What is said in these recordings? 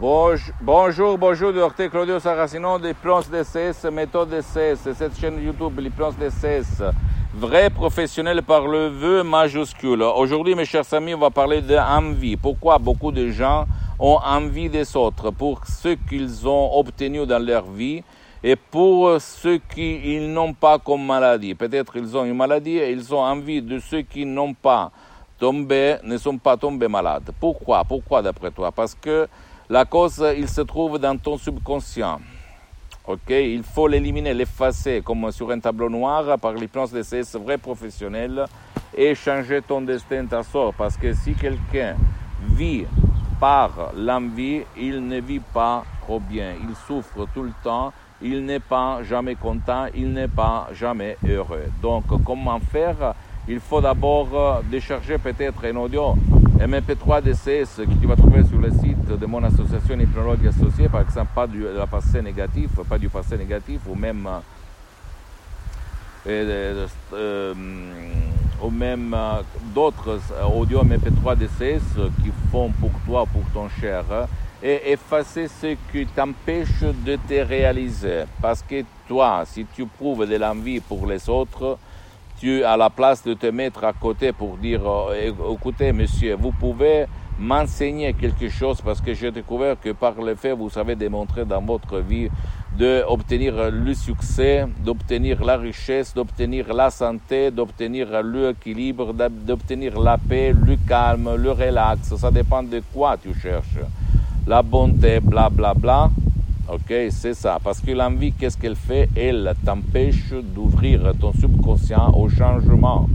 Bonjour, bonjour, docteur Claudio Saracino de Plans DCS, méthode DCS, cette chaîne YouTube, les Plans DCS, vrai professionnel par le vœu majuscule. Aujourd'hui, mes chers amis, on va parler d'envie. Pourquoi beaucoup de gens ont envie des autres? Pour ce qu'ils ont obtenu dans leur vie et pour ceux qui n'ont pas comme maladie. Peut-être ils ont une maladie et ils ont envie de ceux qui n'ont pas tombé, ne sont pas tombés malades. Pourquoi? Pourquoi d'après toi? Parce que la cause, il se trouve dans ton subconscient. Ok, il faut l'éliminer, l'effacer comme sur un tableau noir par l'hypnose de ces vrais professionnels et changer ton destin, ta sort. Parce que si quelqu'un vit par l'envie, il ne vit pas trop bien. Il souffre tout le temps, il n'est pas jamais content, il n'est pas jamais heureux. Donc, comment faire? Il faut d'abord décharger peut-être un audio MP3 DCS que tu vas trouver sur le site de mon association Hypnologue Associée, par exemple, pas du passé négatif, pas du passé négatif, ou même, euh, euh, ou même euh, d'autres audio MP3 DCS qui font pour toi, pour ton cher, et effacer ce qui t'empêche de te réaliser. Parce que toi, si tu prouves de l'envie pour les autres, tu à la place de te mettre à côté pour dire écoutez monsieur vous pouvez m'enseigner quelque chose parce que j'ai découvert que par le fait vous savez démontrer dans votre vie d'obtenir le succès, d'obtenir la richesse, d'obtenir la santé, d'obtenir l'équilibre, d'obtenir la paix, le calme, le relax. Ça dépend de quoi tu cherches. La bonté, bla bla bla. Ok, c'est ça. Parce que l'envie, qu'est-ce qu'elle fait? Elle t'empêche d'ouvrir ton subconscient au changement.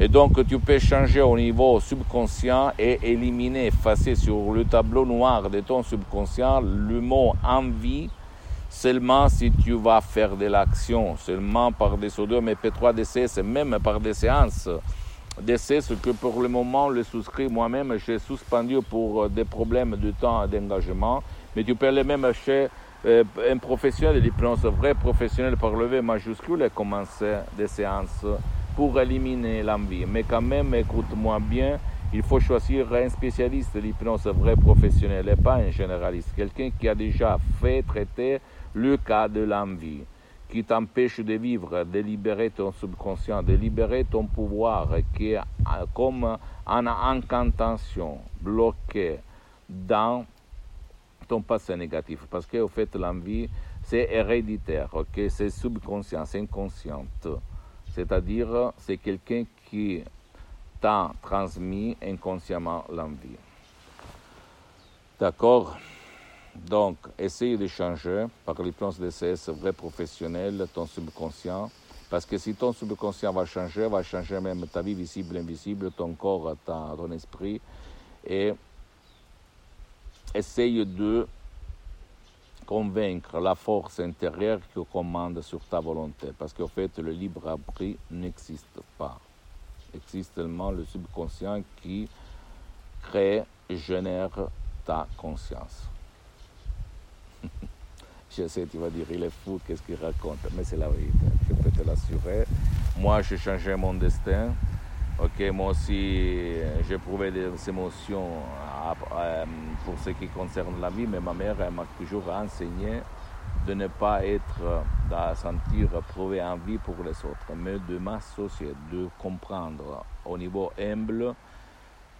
Et donc, tu peux changer au niveau subconscient et éliminer, effacer sur le tableau noir de ton subconscient le mot envie seulement si tu vas faire de l'action, seulement par des audios MP3 DCS, même par des séances ce que pour le moment, le souscrit moi-même, j'ai suspendu pour des problèmes de temps et d'engagement mais tu peux aller même chez euh, un professionnel l'hypnose, un vrai professionnel par lever majuscule et commencer des séances pour éliminer l'envie. Mais quand même, écoute-moi bien, il faut choisir un spécialiste de l'hypnose, vrai professionnel et pas un généraliste, quelqu'un qui a déjà fait traiter le cas de l'envie qui t'empêche de vivre, de libérer ton subconscient, de libérer ton pouvoir qui est euh, comme en incantation bloqué dans ton passé négatif. Parce qu'au fait, l'envie, c'est héréditaire, ok? c'est subconscient, c'est inconsciente. C'est-à-dire, c'est quelqu'un qui t'a transmis inconsciemment l'envie. D'accord? Donc, essaye de changer par l'hypnose DCS vrai professionnel ton subconscient. Parce que si ton subconscient va changer, va changer même ta vie visible, invisible, ton corps, ta, ton esprit. Et essaye de convaincre la force intérieure qui commande sur ta volonté. Parce qu'en fait, le libre arbitre n'existe pas. Existe seulement le subconscient qui crée et génère ta conscience. je sais, tu vas dire, il est fou, qu'est-ce qu'il raconte? Mais c'est la vérité, je peux te l'assurer. Moi, j'ai changé mon destin. Ok, moi aussi, j'ai éprouvé des émotions euh, pour ce qui concerne la vie, mais ma mère m'a toujours enseigné de ne pas être, de sentir prouver envie pour les autres, mais de m'associer, de comprendre au niveau humble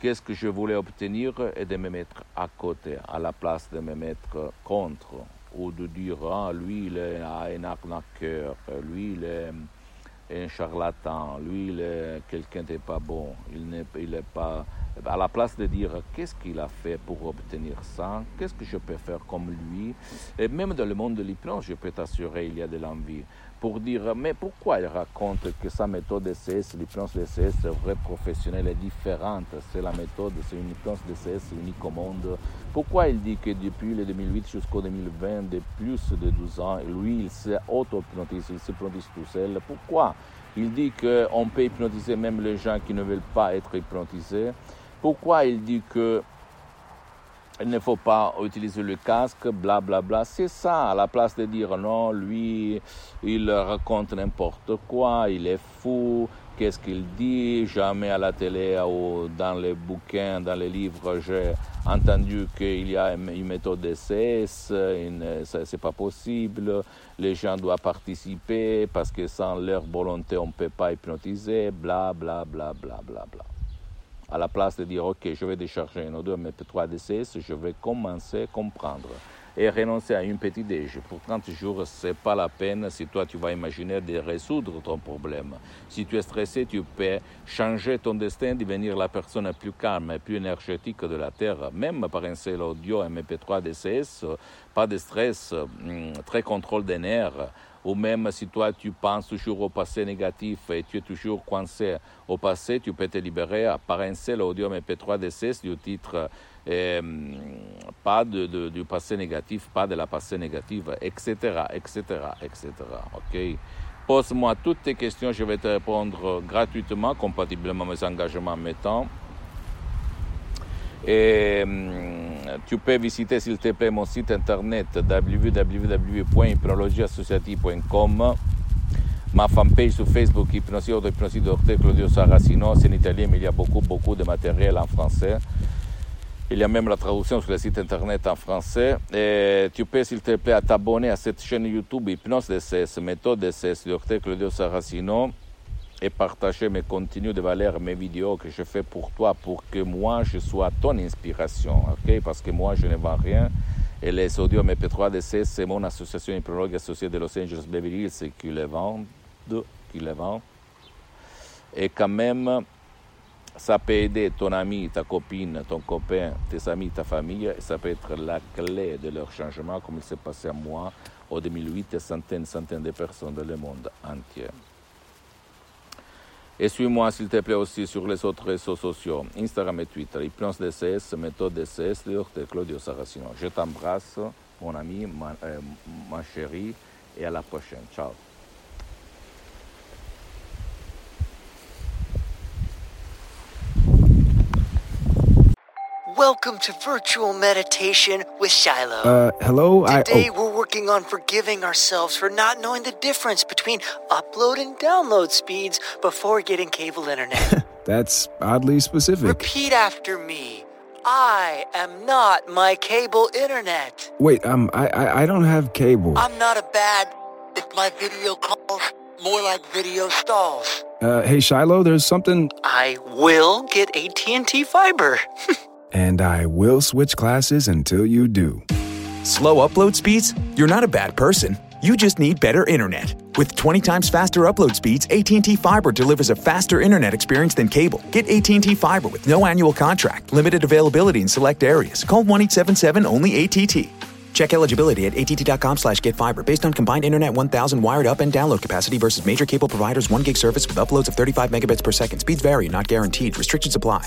qu'est-ce que je voulais obtenir et de me mettre à côté, à la place de me mettre contre, ou de dire, ah, lui, il est un arnaqueur, lui, il est un charlatan, lui, quelqu'un de pas bon, il n'est il pas... À la place de dire qu'est-ce qu'il a fait pour obtenir ça, qu'est-ce que je peux faire comme lui, et même dans le monde de l'hypnose, je peux t'assurer, il y a de l'envie. Pour dire mais pourquoi il raconte que sa méthode DCS, l'hypnose DCS vrai professionnelle est différente, c'est la méthode, c'est une hypnose DCS unique au monde. Pourquoi il dit que depuis le 2008 jusqu'au 2020, de plus de 12 ans, lui il s'est auto-hypnotisé, il s'hypnotise tout seul. Pourquoi il dit qu'on peut hypnotiser même les gens qui ne veulent pas être hypnotisés? Pourquoi il dit que il ne faut pas utiliser le casque, bla bla bla. C'est ça, à la place de dire non, lui, il raconte n'importe quoi, il est fou, qu'est-ce qu'il dit, jamais à la télé ou dans les bouquins, dans les livres, j'ai entendu qu'il y a une méthode d'essai, c'est pas possible, les gens doivent participer parce que sans leur volonté, on peut pas hypnotiser, bla bla bla bla bla bla à la place de dire ok, je vais décharger un ou deux MP3 DCS, je vais commencer à comprendre et renoncer à une petite déj. Pour 30 jours, c'est pas la peine si toi tu vas imaginer de résoudre ton problème. Si tu es stressé, tu peux changer ton destin, devenir la personne plus calme et plus énergétique de la Terre, même par un seul audio MP3 DCS, pas de stress, hum, très contrôle des nerfs ou même si toi tu penses toujours au passé négatif et tu es toujours coincé au passé, tu peux te libérer par un seul audio MP3 DCS du titre euh, pas de, du passé négatif, pas de la passé négative, etc., etc., etc. Ok? Pose-moi toutes tes questions, je vais te répondre gratuitement, compatiblement à mes engagements en temps. Hum, tu peux visiter, s'il te plaît, mon site internet www.hypnologieassociative.com, ma fanpage sur Facebook, Hypnosie Auto-Hypnosie Dr Claudio Saracino. C'est en italien, mais il y a beaucoup, beaucoup de matériel en français. Il y a même la traduction sur le site internet en français. Et tu peux, s'il te plaît, t'abonner à cette chaîne YouTube Hypnose DCS, méthode DCS, Dr Claudio Saracino et partager mes contenus de valeur, mes vidéos que je fais pour toi, pour que moi je sois ton inspiration, ok? Parce que moi je ne vends rien. Et les audios MP3 DC, c'est mon association hypnologue associée de Los Angeles Beverly Hills qui les vend, qui les vend. Et quand même, ça peut aider ton ami, ta copine, ton copain, tes amis, ta famille, et ça peut être la clé de leur changement, comme il s'est passé à moi en 2008, et centaines, centaines de personnes dans le monde entier. Et suis-moi, s'il te plaît, aussi sur les autres réseaux sociaux, Instagram et Twitter, Hypnose DCS, méthode DCS, de Claudio Saracino. Je t'embrasse, mon ami, ma, euh, ma chérie, et à la prochaine. Ciao. Welcome to virtual meditation with Shiloh. Uh, hello? Today I, oh. we're working on forgiving ourselves for not knowing the difference between upload and download speeds before getting cable internet. That's oddly specific. Repeat after me. I am not my cable internet. Wait, um, I, I, I don't have cable. I'm not a bad. If my video calls, more like video stalls. Uh, hey Shiloh, there's something. I will get AT&T fiber. And I will switch classes until you do. Slow upload speeds? You're not a bad person. You just need better internet. With 20 times faster upload speeds, AT&T Fiber delivers a faster internet experience than cable. Get AT&T Fiber with no annual contract, limited availability in select areas. Call 1-877-ONLY-ATT. Check eligibility at att.com slash get fiber based on combined internet 1000 wired up and download capacity versus major cable providers 1 gig service with uploads of 35 megabits per second. Speeds vary, not guaranteed. Restrictions apply.